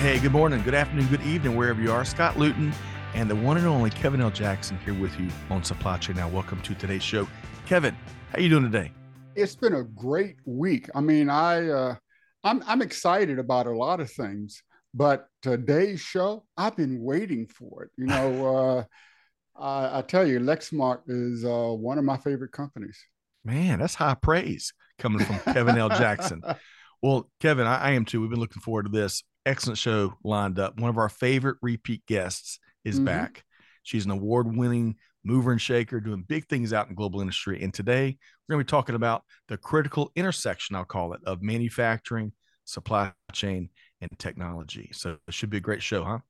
Hey, good morning, good afternoon, good evening, wherever you are. Scott Luton and the one and only Kevin L. Jackson here with you on Supply Chain Now. Welcome to today's show. Kevin, how you doing today? It's been a great week. I mean, I uh, I'm I'm excited about a lot of things, but today's show, I've been waiting for it. You know, uh, I, I, tell you, Lexmark is uh, one of my favorite companies. Man, that's high praise coming from Kevin L. Jackson. Well, Kevin, I, I am too. We've been looking forward to this excellent show lined up. One of our favorite repeat guests is mm-hmm. back. She's an award winning mover and shaker doing big things out in global industry. And today we're going to be talking about the critical intersection, I'll call it, of manufacturing, supply chain, and technology. So it should be a great show, huh?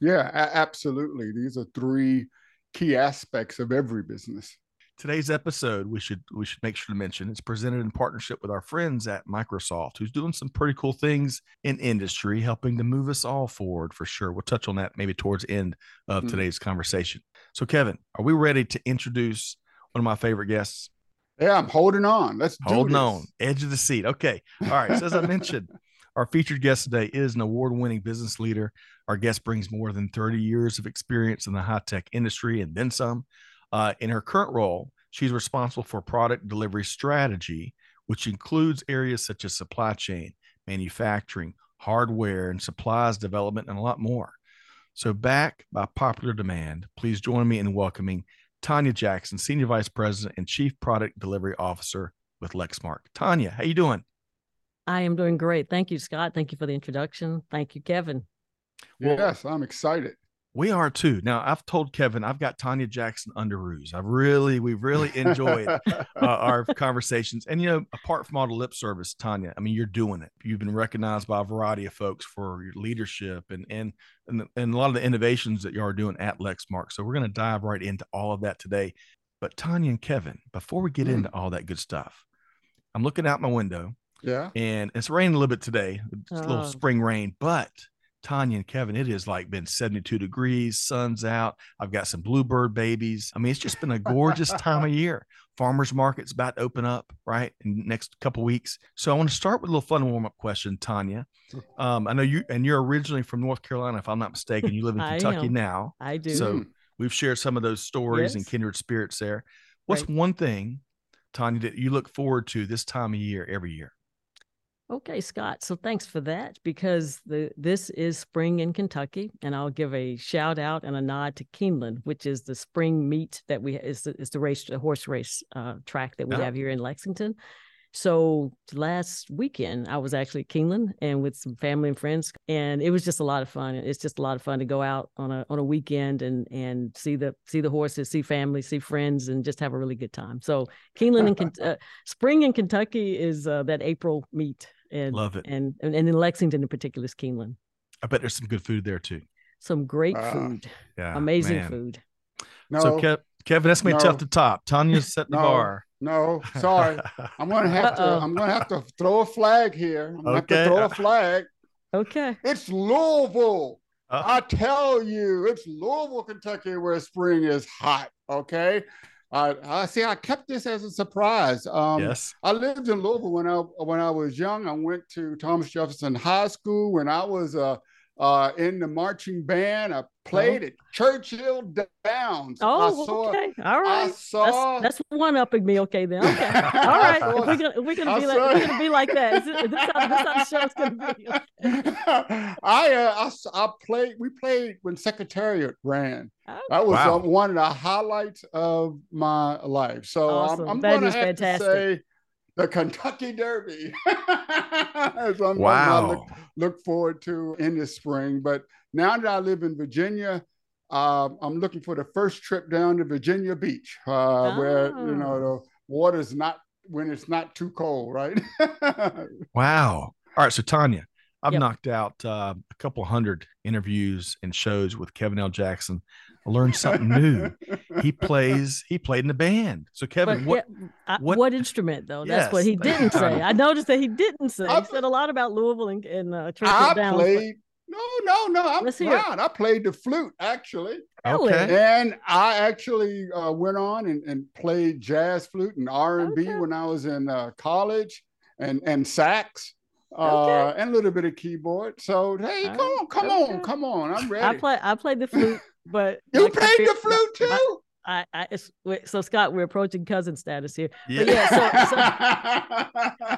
Yeah, absolutely. These are three key aspects of every business. Today's episode, we should we should make sure to mention, it's presented in partnership with our friends at Microsoft, who's doing some pretty cool things in industry, helping to move us all forward for sure. We'll touch on that maybe towards the end of mm-hmm. today's conversation. So, Kevin, are we ready to introduce one of my favorite guests? Yeah, I'm holding on. Let's holding on, edge of the seat. Okay, all right. So as I mentioned, our featured guest today is an award-winning business leader. Our guest brings more than 30 years of experience in the high tech industry and then some. Uh, in her current role, she's responsible for product delivery strategy, which includes areas such as supply chain, manufacturing, hardware, and supplies development, and a lot more. So, back by popular demand, please join me in welcoming Tonya Jackson, Senior Vice President and Chief Product Delivery Officer with Lexmark. Tonya, how you doing? I am doing great. Thank you, Scott. Thank you for the introduction. Thank you, Kevin. Well, yes, I'm excited. We are too. Now, I've told Kevin I've got Tonya Jackson under ruse. I've really, we've really enjoyed uh, our conversations. And you know, apart from all the lip service, Tonya, I mean, you're doing it. You've been recognized by a variety of folks for your leadership and and and, and a lot of the innovations that you are doing at Lexmark. So we're going to dive right into all of that today. But Tonya and Kevin, before we get mm. into all that good stuff, I'm looking out my window. Yeah. And it's raining a little bit today, it's a little oh. spring rain, but Tonya and Kevin, it has like been 72 degrees, sun's out. I've got some bluebird babies. I mean, it's just been a gorgeous time of year. Farmers market's about to open up, right? In next couple weeks. So I want to start with a little fun warm-up question, Tonya. Um, I know you and you're originally from North Carolina, if I'm not mistaken. You live in Kentucky now. I do. So we've shared some of those stories yes. and kindred spirits there. What's right. one thing, Tonya, that you look forward to this time of year every year? Okay, Scott. So thanks for that because the this is spring in Kentucky, and I'll give a shout out and a nod to Keeneland, which is the spring meet that we is the, is the race, the horse race uh, track that we have here in Lexington. So last weekend, I was actually at Keeneland and with some family and friends, and it was just a lot of fun. It's just a lot of fun to go out on a on a weekend and and see the see the horses, see family, see friends, and just have a really good time. So Keeneland and uh, spring in Kentucky is uh, that April meet, and love it, and and in Lexington in particular is Keeneland. I bet there's some good food there too. Some great uh, food, yeah, amazing man. food. No, so Kev, Kevin, that's me no, tough to top. Tonya's set the no. bar. No, sorry. I'm gonna have Uh-oh. to. I'm gonna have to throw a flag here. I'm gonna okay. have to throw a flag. Okay. It's Louisville. Uh, I tell you, it's Louisville, Kentucky, where spring is hot. Okay. I, I see. I kept this as a surprise. Um, yes. I lived in Louisville when I when I was young. I went to Thomas Jefferson High School when I was a uh, in the marching band. I played oh. at Churchill Downs. Oh, saw, okay. All right. I saw, that's, that's one upping me. Okay, then. Okay. All right. Saw, we're gonna, we're gonna be like, we're gonna be like that. Is this, how, this how the show's gonna be. I, uh, I I played. We played when Secretariat ran. Oh. That was wow. uh, one of the highlights of my life. So awesome. I'm, I'm going to have fantastic. to say the Kentucky Derby. as wow. Look, look, forward to in the spring. But now that I live in Virginia, uh, I'm looking for the first trip down to Virginia Beach, uh, oh. where you know oh. the water's not when it's not too cold, right? wow. All right. So Tonya, I've Yep. knocked out uh, a couple hundred interviews and shows with Kevin L. Jackson. I learned something new. He plays. He played in the band. So Kevin, But what? yeah, I- what- what, instrument though? That's what he didn't say. I noticed that he didn't say. I- He said a lot about Louisville and, and uh, Churchill I Downs. but- played. No, no, no. I'm Let's proud. I played the flute actually, Really? Okay. and I actually uh, went on and, and played jazz flute and R and B when I was in uh, college, and and sax, uh, and a little bit of keyboard. So hey, come Uh, on, come okay. on, come on. I'm ready. I play. I played the flute, but you my played career- the flute too. I, I it's, wait, so Scott, we're approaching cousin status here. Yeah. yeah,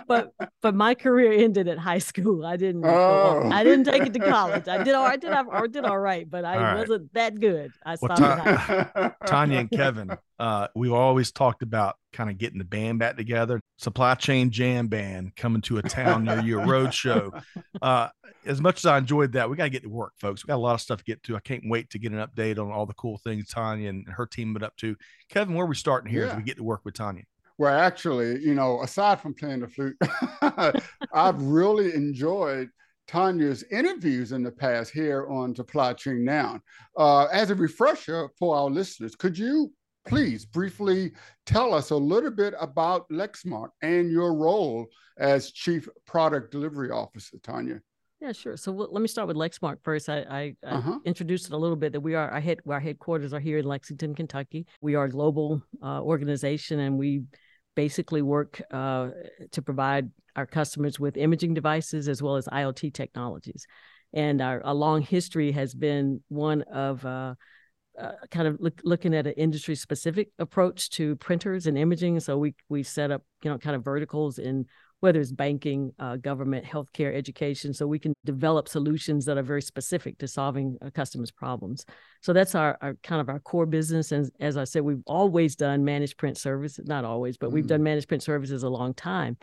But but my career ended at high school. I didn't. Oh. I didn't take it to college. I did. All, I did. I did all right, but I All right. wasn't that good. I Well, stopped. at high. Tonya and Kevin, uh, we've always talked about kind of getting the band back together. Supply Chain Jam Band coming to a town near you, a road show. Uh, as much as I enjoyed that, we got to get to work, folks. We got a lot of stuff to get to. I can't wait to get an update on all the cool things Tonya and her team been up to. Kevin, where are we starting here as we get to work with Tonya? Well, actually, you know, aside from playing the flute, I've really enjoyed Tonya's interviews in the past here on Supply Chain Now. Uh, as a refresher for our listeners, could you please briefly tell us a little bit about Lexmark and your role as Chief Product Delivery Officer, Tonya? Yeah, sure. So well, let me start with Lexmark first. I, I, I Uh-huh. introduced it a little bit that we are our head our headquarters are here in Lexington, Kentucky. We are a global uh, organization, and we basically work uh, to provide our customers with imaging devices as well as IoT technologies. And our, our long history has been one of uh, uh, kind of look, looking at an industry specific approach to printers and imaging. So we we set up you know kind of verticals in whether it's banking, uh, government, healthcare, education, so we can develop solutions that are very specific to solving a customer's problems. So that's our, our kind of our core business. And as I said, we've always done managed print services, not always, but we've done managed print services a long time.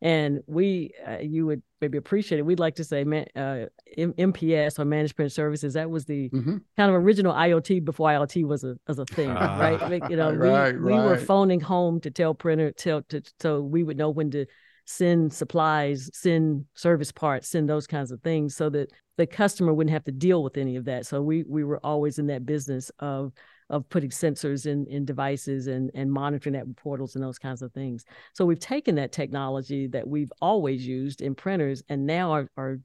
And we, uh, you would maybe appreciate it. We'd like to say man, uh, M- MPS or managed print services. That was the Mhm. kind of original IoT before IoT was a was a thing, Ah. right? You know, Right, we, we were phoning home to tell printer tell to so we would know when to send supplies, send service parts, send those kinds of things, so that the customer wouldn't have to deal with any of that. So we we were always in that business of of putting sensors in in devices and and monitoring that with portals and those kinds of things. So we've taken that technology that we've always used in printers and now are, are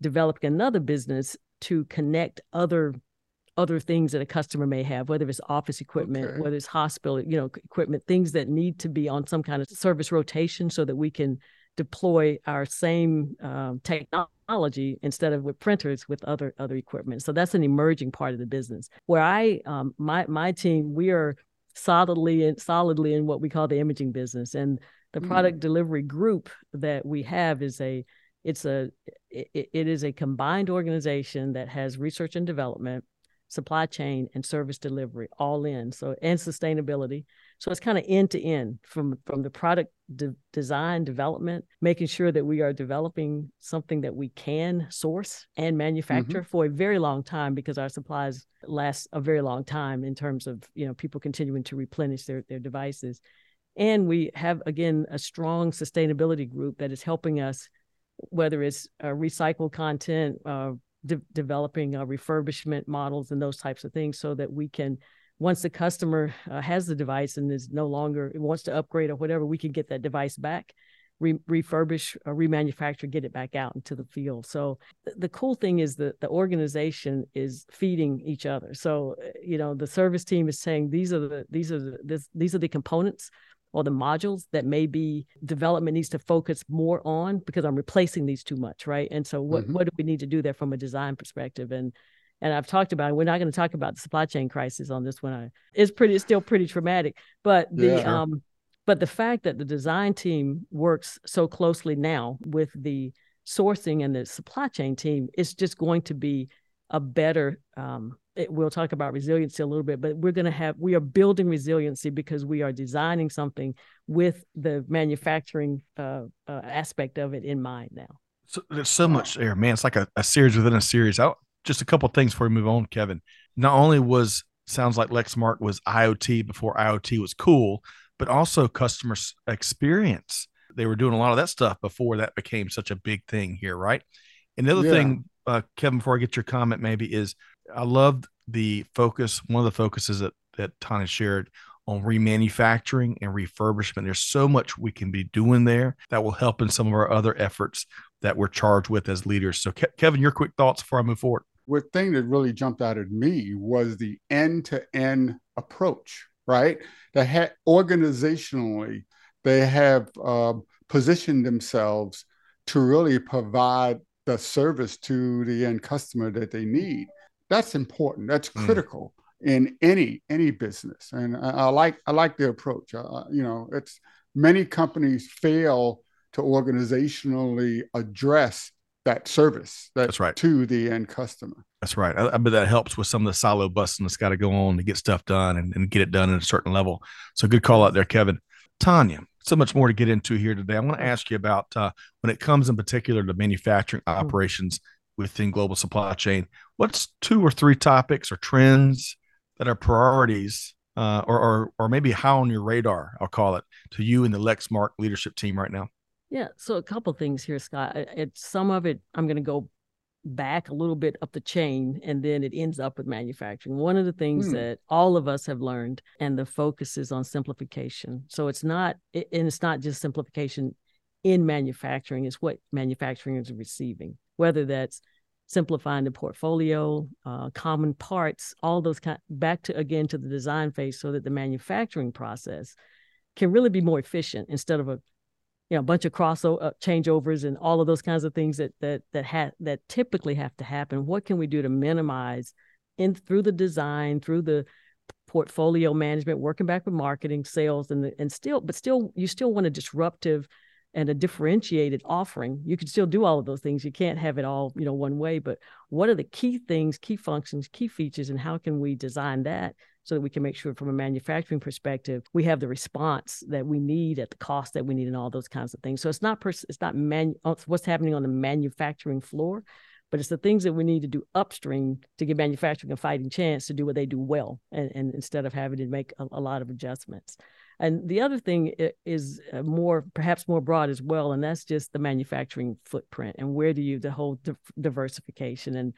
developing another business to connect other other things that a customer may have, whether it's office equipment, Okay. whether it's hospital, you know, equipment, things that need to be on some kind of service rotation so that we can deploy our same um, technology instead of with printers with other other equipment. So that's an emerging part of the business. Where I, um, my my team, we are solidly in solidly in what we call the imaging business, and the Mm. product delivery group that we have is a it's a it, it is a combined organization that has research and development supply chain and service delivery all in so and sustainability. So it's kind of end to end from from the product de- design development making sure that we are developing something that we can source and manufacture for a very long time because our supplies last a very long time in terms of you know people continuing to replenish their their devices. And we have again a strong sustainability group that is helping us whether it's uh, recycled content uh, de- developing uh, refurbishment models and those types of things so that we can once the customer uh, has the device and is no longer wants to upgrade or whatever we can get that device back re- refurbish or remanufacture get it back out into the field. So th- the cool thing is that the organization is feeding each other. So uh, you know the service team is saying these are the these are the this, these are the components or the modules that maybe development needs to focus more on because I'm replacing these too much, right? And so what Mhm. what do we need to do there from a design perspective? And and I've talked about it. We're not going to talk about the supply chain crisis on this one. I, it's pretty it's still pretty traumatic. But the Yeah. Um but the fact that the design team works so closely now with the sourcing and the supply chain team, it's just going to be a better um it, we'll talk about resiliency a little bit but we're going to have we are building resiliency because we are designing something with the manufacturing uh, uh, aspect of it in mind now So there's so much there, man. It's like a, a series within a series. I, just a couple things before we move on, Kevin. Not only was sounds like Lexmark was IoT before IoT was cool, but also customer experience. They were doing a lot of that stuff before that became such a big thing here, right? And the other Yeah. thing, uh, Kevin, before I get your comment, maybe is I loved the focus. One of the focuses that that Tonya shared on remanufacturing and refurbishment. There's so much we can be doing there that will help in some of our other efforts that we're charged with as leaders. So, Ke- Kevin, your quick thoughts before I move forward. what thing that really jumped out at me was the end-to-end approach right they had organizationally they have um, positioned themselves to really provide the service to the end customer that they need that's important that's Mm. critical in any any business and i, I like i like the approach uh, you know it's many companies fail to organizationally address that service that That's right. to the end customer That's right. I, I bet that helps with some of the silo busting that's got to go on to get stuff done and, and get it done at a certain level. So good call out there, Kevin. Tonya, so much more to get into here today. I want to ask you about uh, when it comes in particular to manufacturing operations within global supply chain. What's two or three topics or trends that are priorities, uh, or, or or maybe how on your radar? I'll call it to you and the Lexmark leadership team right now. Yeah. So a couple things here, Scott. It's some of it. I'm going to go back a little bit up the chain, and then it ends up with manufacturing. One of the things Hmm. that all of us have learned, and the focus is on simplification. So it's not, and it's not just simplification in manufacturing. It's what manufacturing is receiving, whether that's simplifying the portfolio, uh, common parts, all those kind. Back to again to the design phase, so that the manufacturing process can really be more efficient instead of a you know, a bunch of cross uh, changeovers and all of those kinds of things that that that ha- that typically have to happen. What can we do to minimize in through the design, through the portfolio management, working back with marketing, sales, and the, and still, but still, you still want a disruptive and a differentiated offering. You can still do all of those things. You can't have it all, you know, one way. But what are the key things, key functions, key features, and how can we design that so that we can make sure from a manufacturing perspective we have the response that we need at the cost that we need and all those kinds of things so it's not pers- it's not man it's uh, what's happening on the manufacturing floor but it's the things that we need to do upstream to give manufacturing a fighting chance to do what they do well and, and instead of having to make a, a lot of adjustments and the other thing is uh, more perhaps more broad as well and that's just the manufacturing footprint and where do you the whole di- diversification. And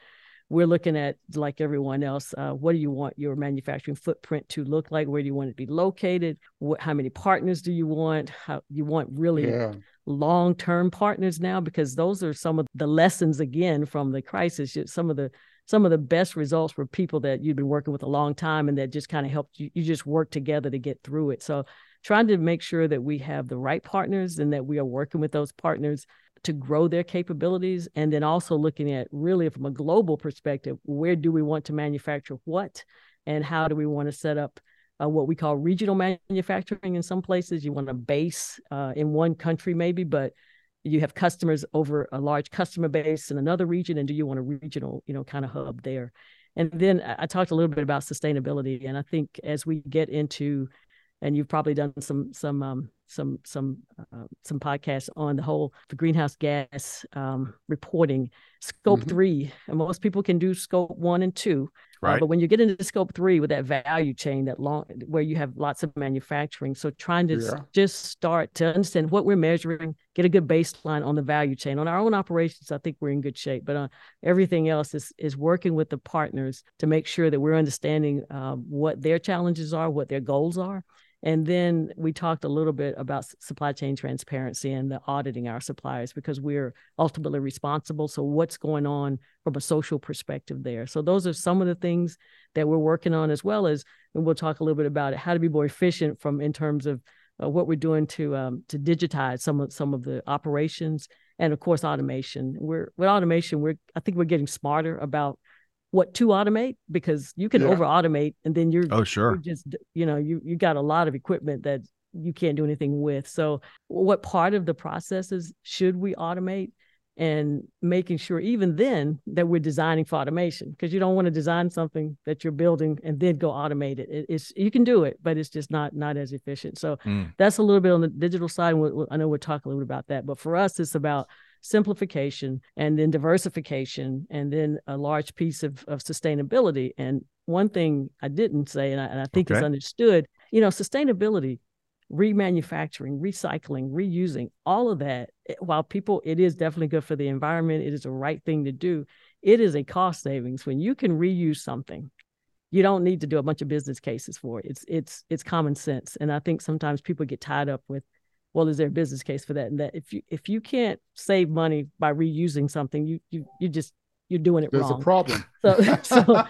we're looking at like everyone else uh, what do you want your manufacturing footprint to look like? Where do you want it to be located? What, how many partners do you want? How you want really yeah. long-term partners now? Because those are some of the lessons again from the crisis. Some of the some of the best results were people that you'd been working with a long time and that just kind of helped you you just work together to get through it. So trying to make sure that we have the right partners and that we are working with those partners to grow their capabilities and then also looking at really from a global perspective where do we want to manufacture what and how do we want to set up uh, what we call regional manufacturing in some places. You want to base uh, in one country maybe but you have customers over a large customer base in another region and do you want a regional you know kind of hub there? And then I talked a little bit about sustainability and i think as we get into and you've probably done some some um, some some uh, some podcasts on the whole the greenhouse gas um, reporting scope Mhm. three and most people can do scope one and two uh, but when you get into scope three with that value chain that long where you have lots of manufacturing so trying to Yeah. just start to understand what we're measuring get a good baseline on the value chain on our own operations i think we're in good shape but on everything else is is working with the partners to make sure that we're understanding um, what their challenges are what their goals are and then we talked a little bit about supply chain transparency and the auditing our suppliers because we're ultimately responsible. So what's going on from a social perspective there? So those are some of the things that we're working on as well as, and we'll talk a little bit about it, how to be more efficient from in terms of uh, what we're doing to um, to digitize some of some of the operations and of course automation. We're with automation, we're I think we're getting smarter about what to automate because you can Yeah. over automate and then you're Oh, you're sure. just you know you you got a lot of equipment that you can't do anything with so what part of the processes should we automate and making sure even then that we're designing for automation because you don't want to design something that you're building and then go automate it. it it's you can do it but it's just not not as efficient so Mm. that's a little bit on the digital side. I know we'll talk a little bit about that, but for us, it's about simplification and then diversification and then a large piece of, of sustainability. And one thing I didn't say, and I, and I think is understood, you know, sustainability, remanufacturing, recycling, reusing, all of that, eh, while people, it is definitely good for the environment, it is the right thing to do. It is a cost savings when you can reuse something. You don't need to do a bunch of business cases for it. It's it's it's common sense, and I think sometimes people get tied up with, well, is there a business case for that? And that if you if you can't save money by reusing something, you you you just you're doing it There's wrong. a problem. So, so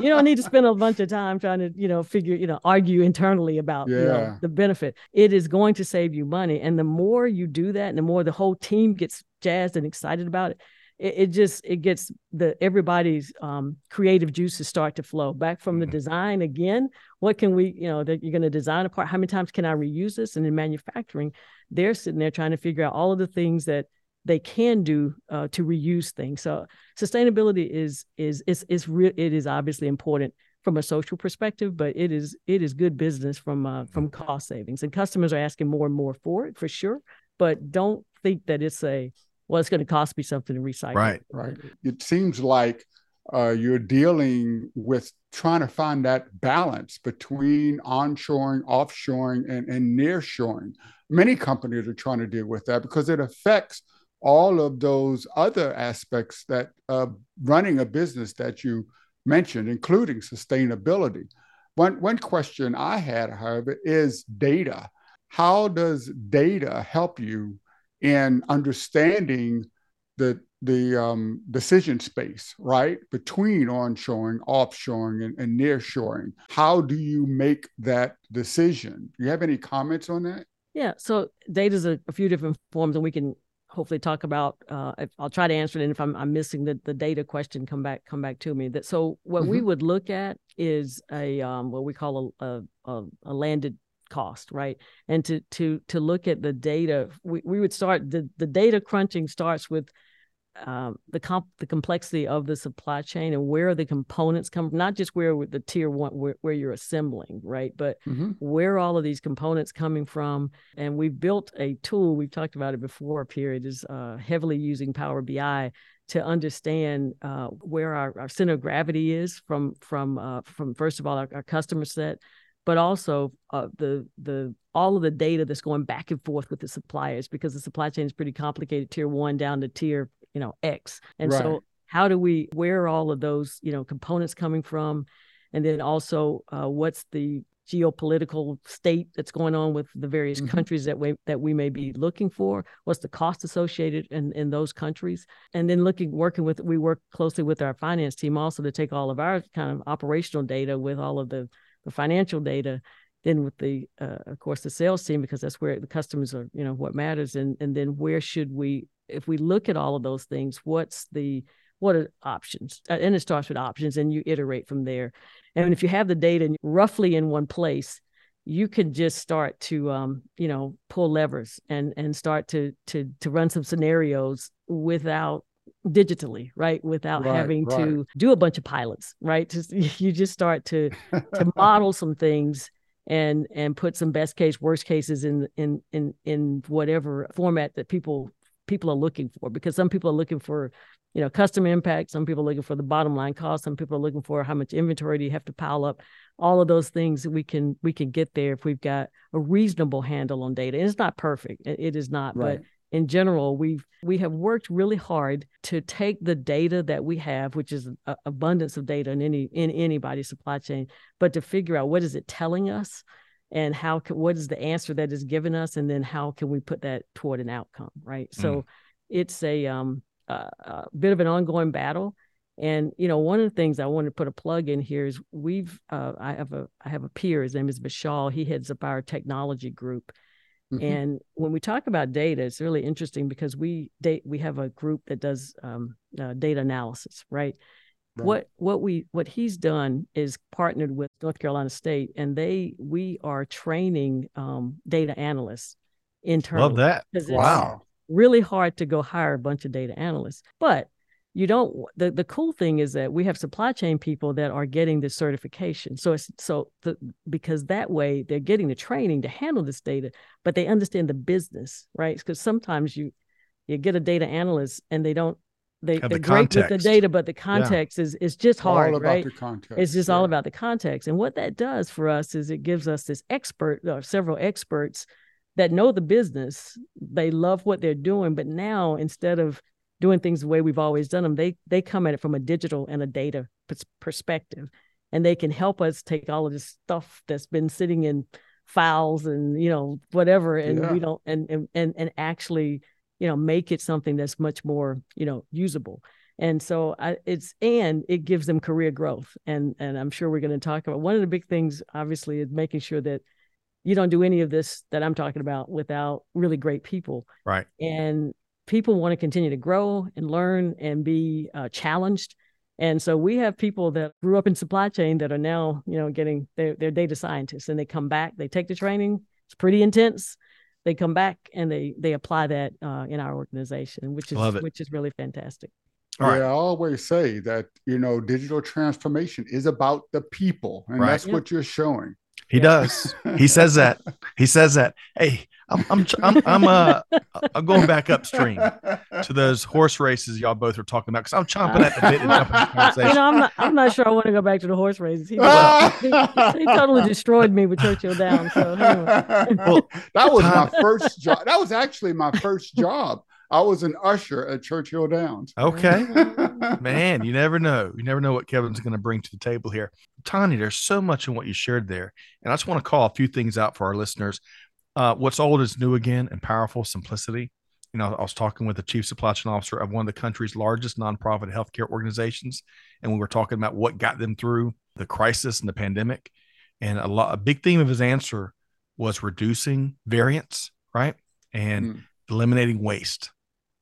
you don't need to spend a bunch of time trying to, you know, figure, you know, argue internally about you know, the benefit. It is going to save you money. And the more you do that, and the more the whole team gets jazzed and excited about it, it, it just it gets the everybody's um, creative juices start to flow back from the design again. What can we, you know, that you're going to design a part? How many times can I reuse this? And in manufacturing, they're sitting there trying to figure out all of the things that they can do uh, to reuse things. So sustainability is is is is real. It is obviously important from a social perspective, but it is it is good business from uh, from cost savings, and customers are asking more and more for it for sure. But don't think that it's a well, it's going to cost me something to recycle. Right. right? It seems like uh, you're dealing with trying to find that balance between onshoring, offshoring, and, and nearshoring. Many companies are trying to deal with that because it affects all of those other aspects that uh, running a business that you mentioned, including sustainability. One, one question I had, however, is data. How does data help you in understanding the the um, decision space, right, between onshoring, offshoring, and, and nearshoring. How do you make that decision? Do you have any comments on that? Yeah. So data is a, a few different forms, and we can hopefully talk about. Uh, if, I'll try to answer it, and if I'm, I'm missing the, the data question, come back come back to me. That so what we Mhm. would look at is a um, what we call a, a, a landed cost, right? And to to to look at the data, we, we would start the the data crunching starts with um, the comp the complexity of the supply chain and where the components come from, not just where with the tier one where, where you're assembling, right? But Mhm. where all of these components coming from. And we've built a tool, we've talked about it before, period, is uh, heavily using Power BI to understand uh, where our, our center of gravity is from from uh, from first of all our, our customer set, but also uh, the the all of the data that's going back and forth with the suppliers because the supply chain is pretty complicated, tier one down to tier you know X, and Right. so how do we where are all of those you know components coming from, and then also uh, what's the geopolitical state that's going on with the various Mhm. countries that we that we may be looking for what's the cost associated in in those countries and then looking working with we work closely with our finance team also to take all of our kind of operational data with all of the the financial data then with the uh, of course the sales team because that's where the customers are you know what matters. And and then where should we if we look at all of those things what's the what are options? Uh, and it starts with options and you iterate from there. And if you have the data roughly in one place you can just start to um, you know pull levers and and start to to to run some scenarios without digitally right without Right, having right. to do a bunch of pilots right just you just start to to model some things and and put some best case worst cases in in in in whatever format that people people are looking for because some people are looking for you know customer impact some people are looking for the bottom line cost some people are looking for how much inventory do you have to pile up all of those things we can we can get there if we've got a reasonable handle on data and it's not perfect it, it is not Right. but in general we've we have worked really hard to take the data that we have which is abundance of data in any in anybody's supply chain but to figure out what is it telling us and how can, what is the answer that is given us and then how can we put that toward an outcome right? So it's a um a, a bit of an ongoing battle. And you know one of the things i want to put a plug in here is we've uh, i have a i have a peer his name is Vishal. he heads up our technology group Mhm. and when we talk about data, it's really interesting because we date we have a group that does um, uh, data analysis, right? Right. What what we what he's done is partnered with North Carolina State, and they we are training um, data analysts internally. Love that. Wow. really hard to go hire a bunch of data analysts, but you don't the, the cool thing is that we have supply chain people that are getting this certification so it's so the, because that way they're getting the training to handle this data but they understand the business right because sometimes you you get a data analyst and they don't they, they're the great with the data, but the context is is just hard, all about right? the context. It's just all about the context. And what that does for us is it gives us this expert or several experts that know the business. They love what they're doing, but now instead of doing things the way we've always done them, they they come at it from a digital and a data perspective, and they can help us take all of this stuff that's been sitting in files and you know whatever, and Yeah. we don't and and and and actually you know make it something that's much more you know usable and so I, it's and it gives them career growth and and i'm sure we're going to talk about one of the big things obviously is making sure that you don't do any of this that i'm talking about without really great people Right. and people want to continue to grow and learn and be uh, challenged and so we have people that grew up in supply chain that are now you know getting they're, they're data scientists and they come back they take the training it's pretty intense they come back and they they apply that uh, in our organization which is which is really fantastic All right. I always say that you know digital transformation is about the people, and Right. that's Yep. what you're showing. He Yeah. does. He says that. He says that. Hey, I'm I'm I'm, I'm uh I'm going back upstream to those horse races y'all both are talking about because I'm chomping at the bit to jump the you know, I'm not, I'm not sure I want to go back to the horse races. He, he, he totally destroyed me with Churchill Down. So anyway. Well, that was my first job. That was actually my first job. I was an usher at Churchill Downs. Okay. Man, you never know. You never know what Kevin's going to bring to the table here. Tonya, there's so much in what you shared there. And I just want to call a few things out for our listeners. Uh, what's old is new again and powerful simplicity. You know, I was talking with the chief supply chain officer of one of the country's largest nonprofit healthcare organizations, and we were talking about what got them through the crisis and the pandemic. And a lot, a big theme of his answer was reducing variance, right, and Mm. eliminating waste.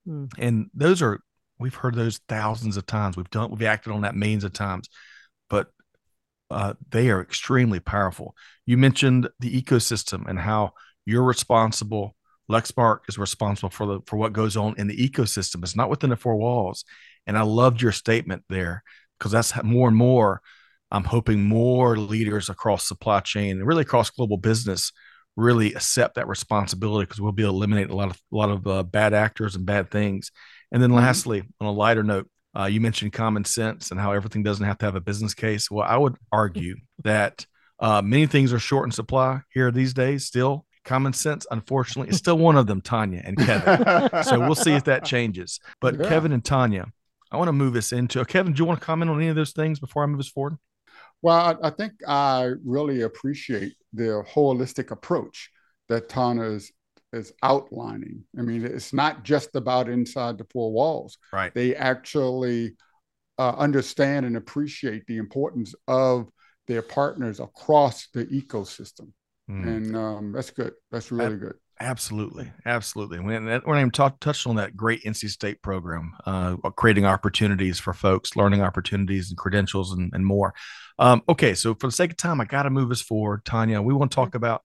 Mm. And those are we've heard those thousands of times. We've done we've acted on that millions of times, but uh, they are extremely powerful. You mentioned the ecosystem and how you're responsible. Lexmark is responsible for the for what goes on in the ecosystem. It's not within the four walls. And I loved your statement there because that's more and more. I'm hoping more leaders across supply chain and really across global business really accept that responsibility because we'll be eliminating a lot of a lot of uh, bad actors and bad things. And then Mhm. lastly, on a lighter note, uh, you mentioned common sense and how everything doesn't have to have a business case. Well, I would argue that uh, many things are short in supply here these days. Still, common sense, unfortunately, is still one of them. Tonya and Kevin. so we'll see if that changes. But Yeah. Kevin and Tonya, I want to move us into. Kevin, do you want to comment on any of those things before I move us forward? Well, I, I think I really appreciate the holistic approach that Tonya is, is outlining. I mean, it's not just about inside the four walls. Right. They actually uh, understand and appreciate the importance of their partners across the ecosystem. Mm. And um, that's good. That's really good. Absolutely, absolutely. When that, when I talked touched on that great NC State program, uh, creating opportunities for folks, learning opportunities and credentials and, and more. Um, okay, so for the sake of time, I got to move us forward, Tonya. We want to talk about,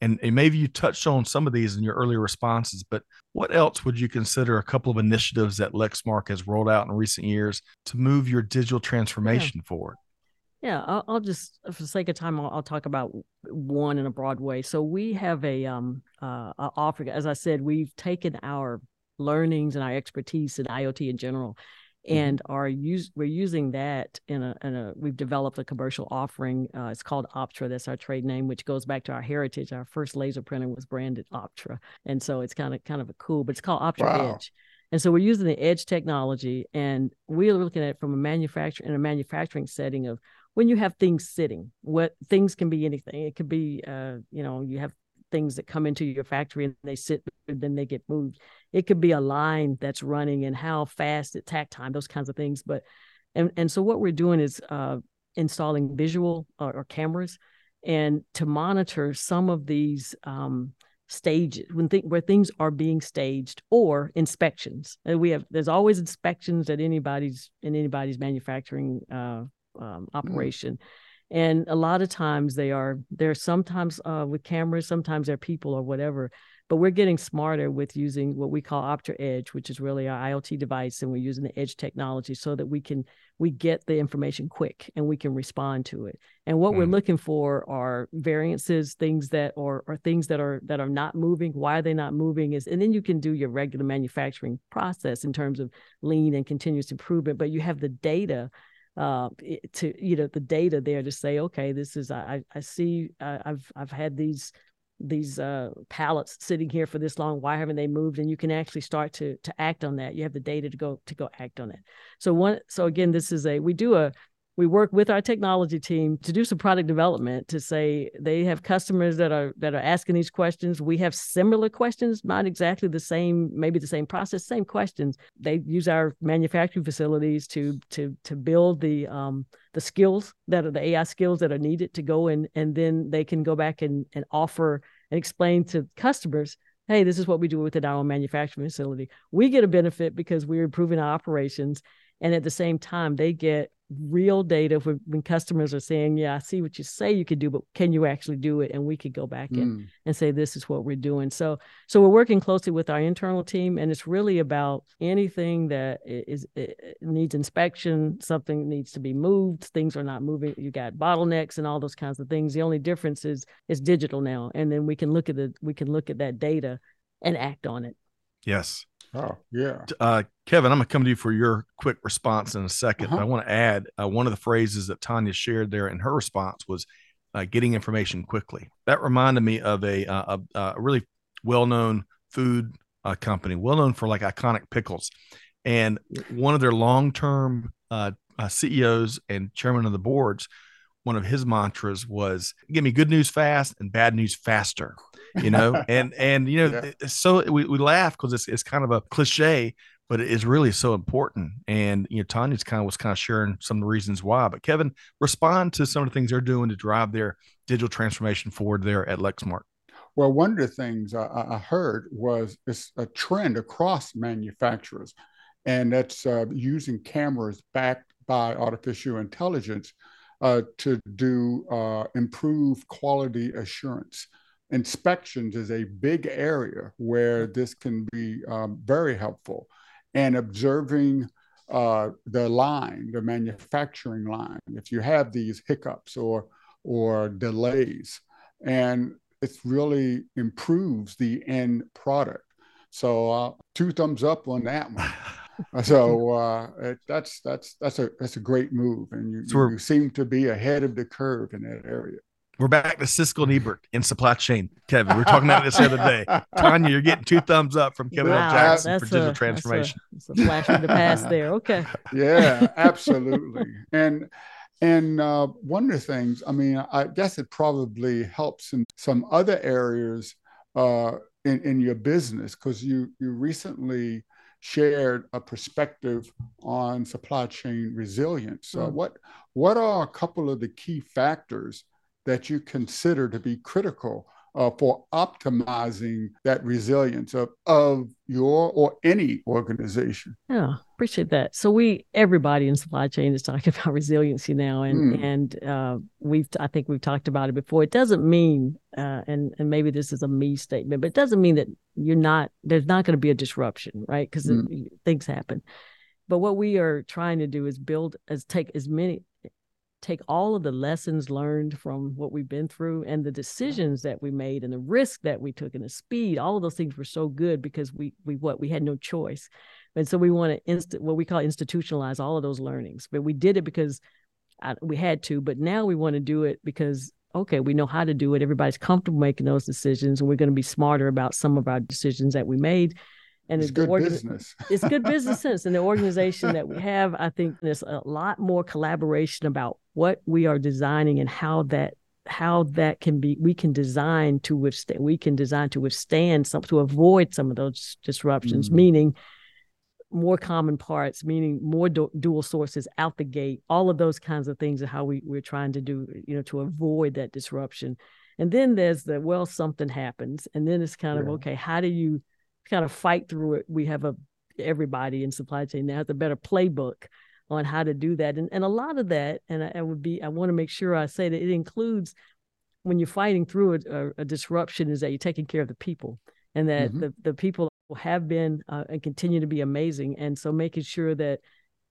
and, and maybe you touched on some of these in your earlier responses, but what else would you consider a couple of initiatives that Lexmark has rolled out in recent years to move your digital transformation forward? Yeah, I'll, I'll just, for the sake of time, I'll, I'll talk about one in a broad way. So we have a um uh a offer. As I said, we've taken our learnings and our expertise in IoT in general, and are use we're using that in a in a we've developed a commercial offering. Uh, it's called Optra. That's our trade name, which goes back to our heritage. Our first laser printer was branded Optra, and so it's kind of kind of a cool. But it's called Optra Wow. Edge. And so we're using the edge technology, and we're looking at it from a manufacturer in a manufacturing setting of when you have things sitting what things can be anything. It could be uh you know you have things that come into your factory and they sit and then they get moved. It could be a line that's running and how fast it takt time those kinds of things. But and and so what we're doing is uh installing visual or, or cameras and to monitor some of these um stages when th- where things are being staged or inspections. And we have there's always inspections at anybody's in anybody's manufacturing uh um, operation and a lot of times they are they're sometimes uh, with cameras sometimes they're people or whatever but we're getting smarter with using what we call Optra Edge, which is really our IoT device, and we're using the edge technology so that we can we get the information quick and we can respond to it. And what mm. we're looking for are variances, things that or or things that are that are not moving. Why are they not moving? Is and then you can do your regular manufacturing process in terms of lean and continuous improvement, but you have the data uh, to you know the data there to say okay this is i i see uh, i've i've had these these uh, pallets sitting here for this long. Why haven't they moved? And you can actually start to to act on that. You have the data to go to go act on it. So one so again this is a we do a we work with our technology team to do some product development to say they have customers that are that are asking these questions. We have similar questions not exactly the same maybe the same process same questions. They use our manufacturing facilities to to to build the um the skills that are the ai skills that are needed to go in and then they can go back and and offer and explain to customers hey this is what we do within our manufacturing facility. We get a benefit because we're improving our operations and at the same time they get real data when, when customers are saying, Yeah, I see what you say you could do, but can you actually do it? And we could go back mm. in and say, This is what we're doing. So so we're working closely with our internal team, and it's really about anything that is, is needs inspection, something needs to be moved, things are not moving, you got bottlenecks and all those kinds of things. The only difference is it's digital now. And then we can look at the we can look at that data and act on it. Yes. Oh, yeah. Uh, Kevin, I'm going to come to you for your quick response in a 2nd uh-huh. I want to add uh, one of the phrases that Tonya shared there in her response was uh, getting information quickly. That reminded me of a, uh, a, a really well known food uh, company, well known for like iconic pickles. And one of their long term uh, CEOs and chairman of the boards, one of his mantras was give me good news fast and bad news faster you know? And and you know yeah. so we, we laugh because it's, it's kind of a cliche but it is really so important. And you know tonya's kind of was kind of sharing some of the reasons why. But kevin respond to some of the things they're doing to drive their digital transformation forward there at lexmark. Well one of the things i, I heard was it's a trend across manufacturers and that's uh, using cameras backed by artificial intelligence uh, to do uh, improve quality assurance inspections is a big area where this can be um, very helpful. And observing uh, the line the manufacturing line if you have these hiccups or or delays. And it really improves the end product. So uh, two thumbs up on that one. So uh, it, that's that's that's a that's a great move. And you, so you seem to be ahead of the curve in that area we're back to Siskel and Ebert in supply chain. Kevin, we were talking about this the other day. Tonya, you're getting two thumbs up from Kevin wow, Jackson for digital a, transformation. That's a, that's a flash in the past there. Okay. Yeah, absolutely. and and uh, one of the things, I mean, I guess it probably helps in some other areas uh, in in your business because you you recently shared a perspective on supply chain resilience. mm. What what are a couple of the key factors that you consider to be critical uh, for optimizing that resilience of, of your or any organization. Yeah, appreciate that. So we everybody in supply chain is talking about resiliency now, and mm. and uh, we've I think we've talked about it before. It doesn't mean, uh, and and maybe this is a me statement, but it doesn't mean that you're not there's not going to be a disruption, right? Because mm. things happen. But what we are trying to do is build as take as many take all of the lessons learned from what we've been through and the decisions that we made and the risk that we took and the speed all of those things were so good because we we what we had no choice and so we want to inst- what we call institutionalize all of those learnings but we did it because I, we had to but now we want to do it because okay we know how to do it everybody's comfortable making those decisions and we're going to be smarter about some of our decisions that we made and it's, good organ- business. it's good business sense. And the organization that we have, I think there's a lot more collaboration about what we are designing and how that how that can be we can design to withstand we can design to withstand some to avoid some of those disruptions mm. meaning more common parts meaning more du- dual sources out the gate all of those kinds of things are how we, we're trying to do you know to avoid that disruption and then there's the well something happens and then it's kind yeah. of okay how do you kind of fight through it. We have a everybody in supply chain now has a better playbook on how to do that. And and a lot of that, and I, I would be I want to make sure I say that it includes when you're fighting through a, a, disruption is that you're taking care of the people. and that mm-hmm. the the people have been uh, and continue to be amazing. And so making sure that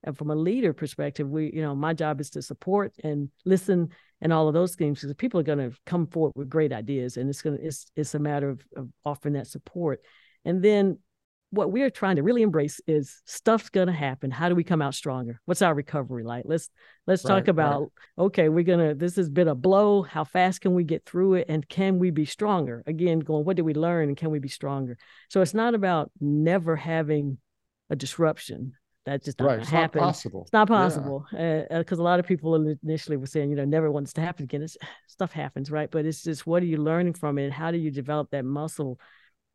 and from a leader perspective, we, you know, my job is to support and listen and all of those things because people are going to come forward with great ideas, and it's going to it's it's a matter of, of offering that support. And then what we're trying to really embrace is stuff's going to happen. How do we come out stronger? What's our recovery like? Let's let's right, talk about right. okay, we're gonna. This has been a blow. How fast can we get through it, and can we be stronger? Again, going what did we learn, and can we be stronger? So it's not about never having a disruption that's just not right. It's happen. not possible. It's not possible because yeah. uh, uh, a lot of people initially were saying, you know, never wants to happen again. It's, stuff happens, right? But it's just what are you learning from it? How do you develop that muscle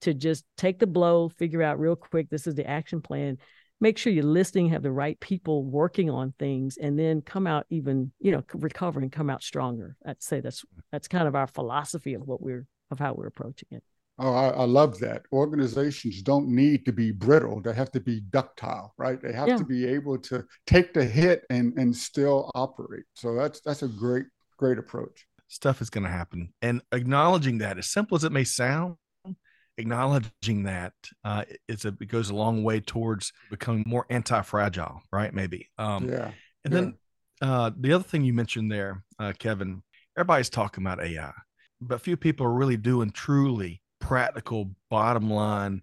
to just take the blow, figure out real quick this is the action plan, make sure you're listening, have the right people working on things, and then come out even, you know, recover and come out stronger. I'd say that's that's kind of our philosophy of what we're of how we're approaching it. Oh, I, I, love that. Organizations don't need to be brittle; they have to be ductile, right? They have yeah. to be able to take the hit and and still operate. So that's that's a great great approach. Stuff is going to happen, and acknowledging that, as simple as it may sound, acknowledging that uh, it's a, it goes a long way towards becoming more anti-fragile, right? Maybe. Um, yeah. And yeah. then uh, the other thing you mentioned there, uh, Kevin, everybody's talking about AI, but few people are really doing truly practical bottom line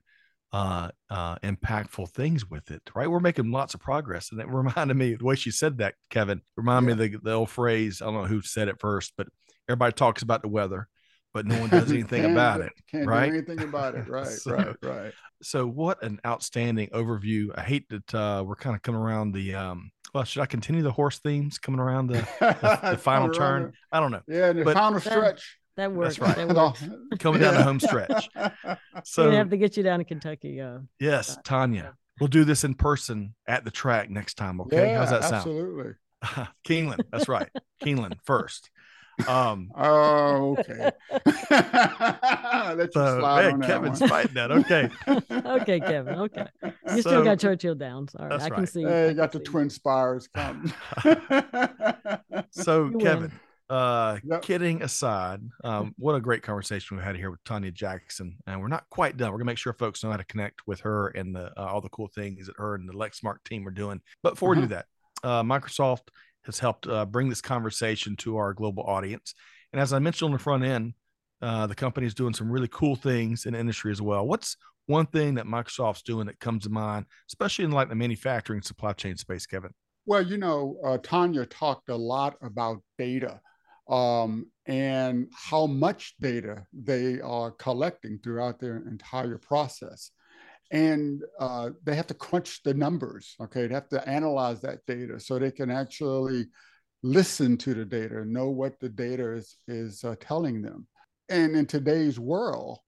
uh, uh, impactful things with it, right? We're making lots of progress. And it reminded me, the way she said that, Kevin, reminded yeah. me of the, the old phrase. I don't know who said it first, but everybody talks about the weather, but no one does anything about it. Can't right? do anything about it. Right. so, right. Right. So what an outstanding overview. I hate that uh, we're kind of coming around the um, well, should I continue the horse themes coming around the, the, the final turn? I don't know. Yeah, the but, final stretch. That works. That's right. That works. Coming down the home stretch. So we have to get you down to Kentucky. Uh, yes, Tonya. We'll do this in person at the track next time. Okay. Yeah, How's that sound? Absolutely. Keeneland. That's right. Keeneland first. Um, oh, okay. Let so, hey, Kevin's that fighting that. Okay. okay, Kevin. Okay. You so, still got Churchill down. Sorry. I can right. see. Hey, you got the see. twin spires coming. so, you Kevin, win. Uh, yep. kidding aside, um, what a great conversation we had here with Tonya Jackson, and we're not quite done. We're gonna make sure folks know how to connect with her and the uh, all the cool things that her and the Lexmark team are doing. But before uh-huh. we do uh-huh. that, uh, Microsoft has helped uh, bring this conversation to our global audience, and as I mentioned on the front end, uh, the company is doing some really cool things in industry as well. What's one thing that Microsoft's doing that comes to mind, especially in like the manufacturing supply chain space, Kevin? Well, you know, uh, Tonya talked a lot about data um, and how much data they are collecting throughout their entire process. And uh, they have to crunch the numbers, okay? They have to analyze that data so they can actually listen to the data, know what the data is, is uh, telling them. And in today's world,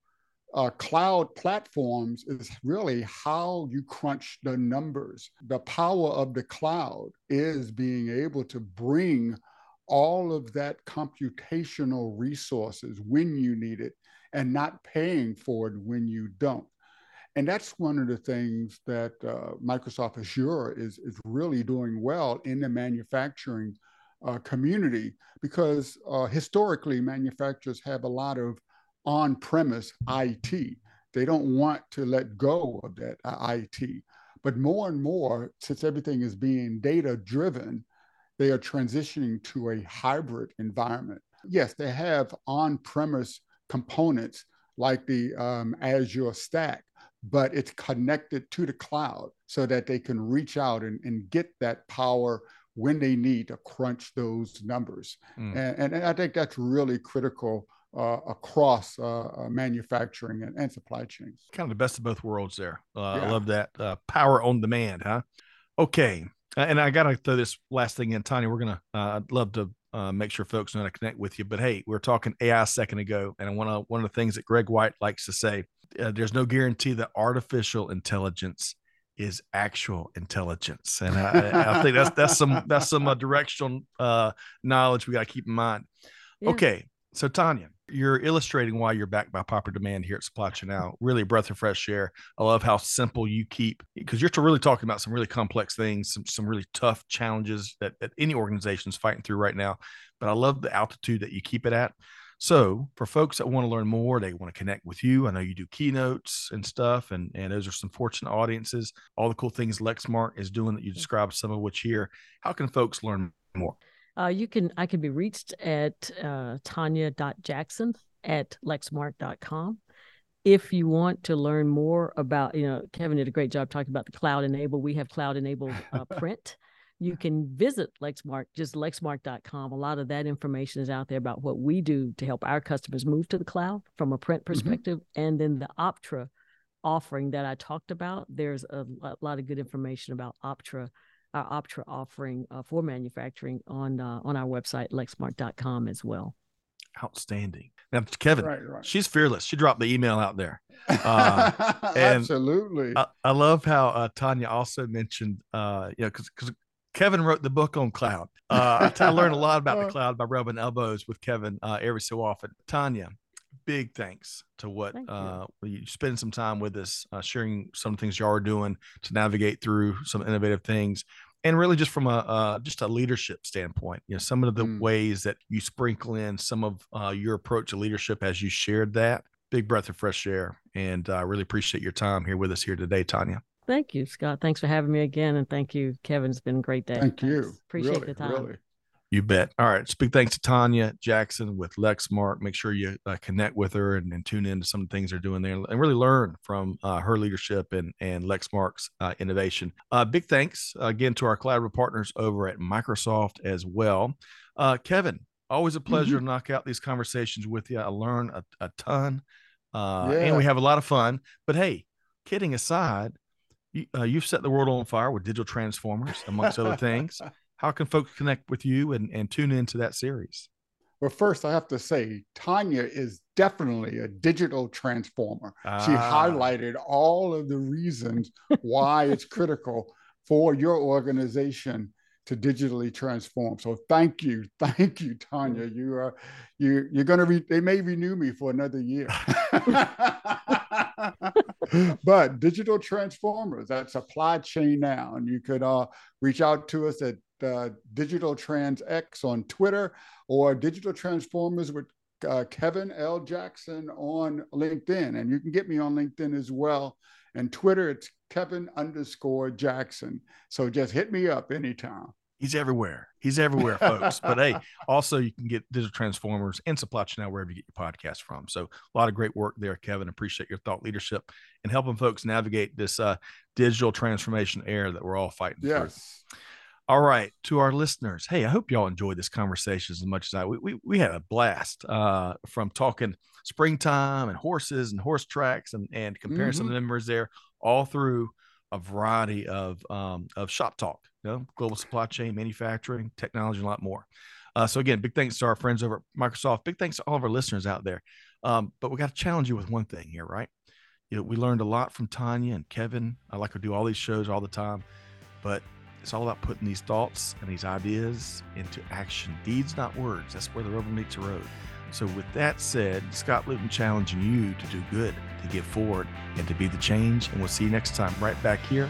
uh, cloud platforms is really how you crunch the numbers. The power of the cloud is being able to bring all of that computational resources when you need it and not paying for it when you don't. And that's one of the things that uh, Microsoft Azure is, is really doing well in the manufacturing uh, community because uh, historically manufacturers have a lot of on premise IT. They don't want to let go of that uh, IT. But more and more, since everything is being data driven, they are transitioning to a hybrid environment. Yes, they have on premise components like the um, Azure Stack, but it's connected to the cloud so that they can reach out and, and get that power when they need to crunch those numbers. Mm. And, and, I think that's really critical uh, across uh, uh, manufacturing and, and, supply chains. Kind of the best of both worlds there. Uh, yeah. I love that. Uh, power on demand, huh? Okay. And I got to throw this last thing in, Tonya. We're gonna. Uh, I'd love to uh, make sure folks know how to connect with you. But hey, we are talking AI a second ago, and one of one of the things that Greg White likes to say: uh, there's no guarantee that artificial intelligence is actual intelligence, and I, I think that's that's some that's some uh, directional uh, knowledge we got to keep in mind. Yeah. Okay, so Tonya, you're illustrating why you're backed by popular demand here at Supply Chain Now. Really a breath of fresh air. I love how simple you keep because you're really talking about some really complex things, some some really tough challenges that, that any organization is fighting through right now. But I love the altitude that you keep it at. So, for folks that want to learn more, they want to connect with you. I know you do keynotes and stuff, and, and those are some fortunate audiences. All the cool things Lexmark is doing that you described some of which here. How can folks learn more? Uh, you can I can be reached at uh, tonya.jackson at lexmark.com. If you want to learn more about, you know, Kevin did a great job talking about the cloud enabled. We have cloud enabled uh, print. You can visit Lexmark, just lexmark.com. A lot of that information is out there about what we do to help our customers move to the cloud from a print mm-hmm. perspective. Mm-hmm. And then the Optra offering that I talked about, there's a, a lot of good information about Optra our Optra offering uh, for manufacturing on uh, on our website lexmark.com as well. Outstanding. Now, Kevin, right, right. she's fearless. She dropped the email out there. Uh, Absolutely. I, I, love how uh, Tonya also mentioned, uh, you know, because because Kevin wrote the book on cloud. Uh, I learned a lot about the cloud by rubbing elbows with Kevin uh, every so often. Tonya, big thanks to what uh, you spend some time with us, uh, sharing some things y'all are doing to navigate through some innovative things and really just from a uh, just a leadership standpoint you know some of the mm. ways that you sprinkle in some of uh, your approach to leadership as you shared that big breath of fresh air and i uh, really appreciate your time here with us here today tonya thank you scott thanks for having me again and thank you kevin it's been a great day thank you appreciate really, the time really. You bet. All right. Big thanks to Tonya Jackson with Lexmark. Make sure you uh, connect with her and, and, tune in to some of the things they're doing there and really learn from uh, her leadership and, and Lexmark's uh, innovation. Uh, big thanks again to our collaborative partners over at Microsoft as well. Uh, Kevin, always a pleasure mm-hmm. to knock out these conversations with you. I learn a, a ton uh, yeah. and we have a lot of fun. But hey, kidding aside, you, you've set the world on fire with digital transformers, amongst other things how can folks connect with you and, and tune into that series? Well, first, I have to say, Tonya is definitely a digital transformer. Ah. She highlighted all of the reasons why it's critical for your organization to digitally transform. So thank you, thank you, Tonya. You are you you're gonna re- they may renew me for another year. but digital transformers, that supply chain now, and you could uh, reach out to us at uh, Digital Trans X on Twitter or Digital Transformers with uh, Kevin L. Jackson on LinkedIn. And you can get me on LinkedIn as well. And Twitter, it's Kevin underscore Jackson. So just hit me up anytime. He's everywhere. He's everywhere, folks. but hey, also you can get Digital Transformers and Supply Chain Now wherever you get your podcast from. So a lot of great work there, Kevin. Appreciate your thought leadership and helping folks navigate this uh, digital transformation era that we're all fighting yes. through. All right, to our listeners, hey, I hope y'all enjoyed this conversation as much as I. We we, we had a blast uh, from talking springtime and horses and horse tracks and and comparing mm-hmm. some members there all through a variety of um, of shop talk, know, global supply chain, manufacturing, technology, and a lot more. Uh, so again, big thanks to our friends over at Microsoft. Big thanks to all of our listeners out there. Um, but we got to challenge you with one thing here, right? You know, we learned a lot from Tonya and Kevin. I like to do all these shows all the time, but it's all about putting these thoughts and these ideas into action. Deeds, not words. That's where the rubber meets the road. So, with that said, Scott Luton challenging you to do good, to get forward, and to be the change. And we'll see you next time right back here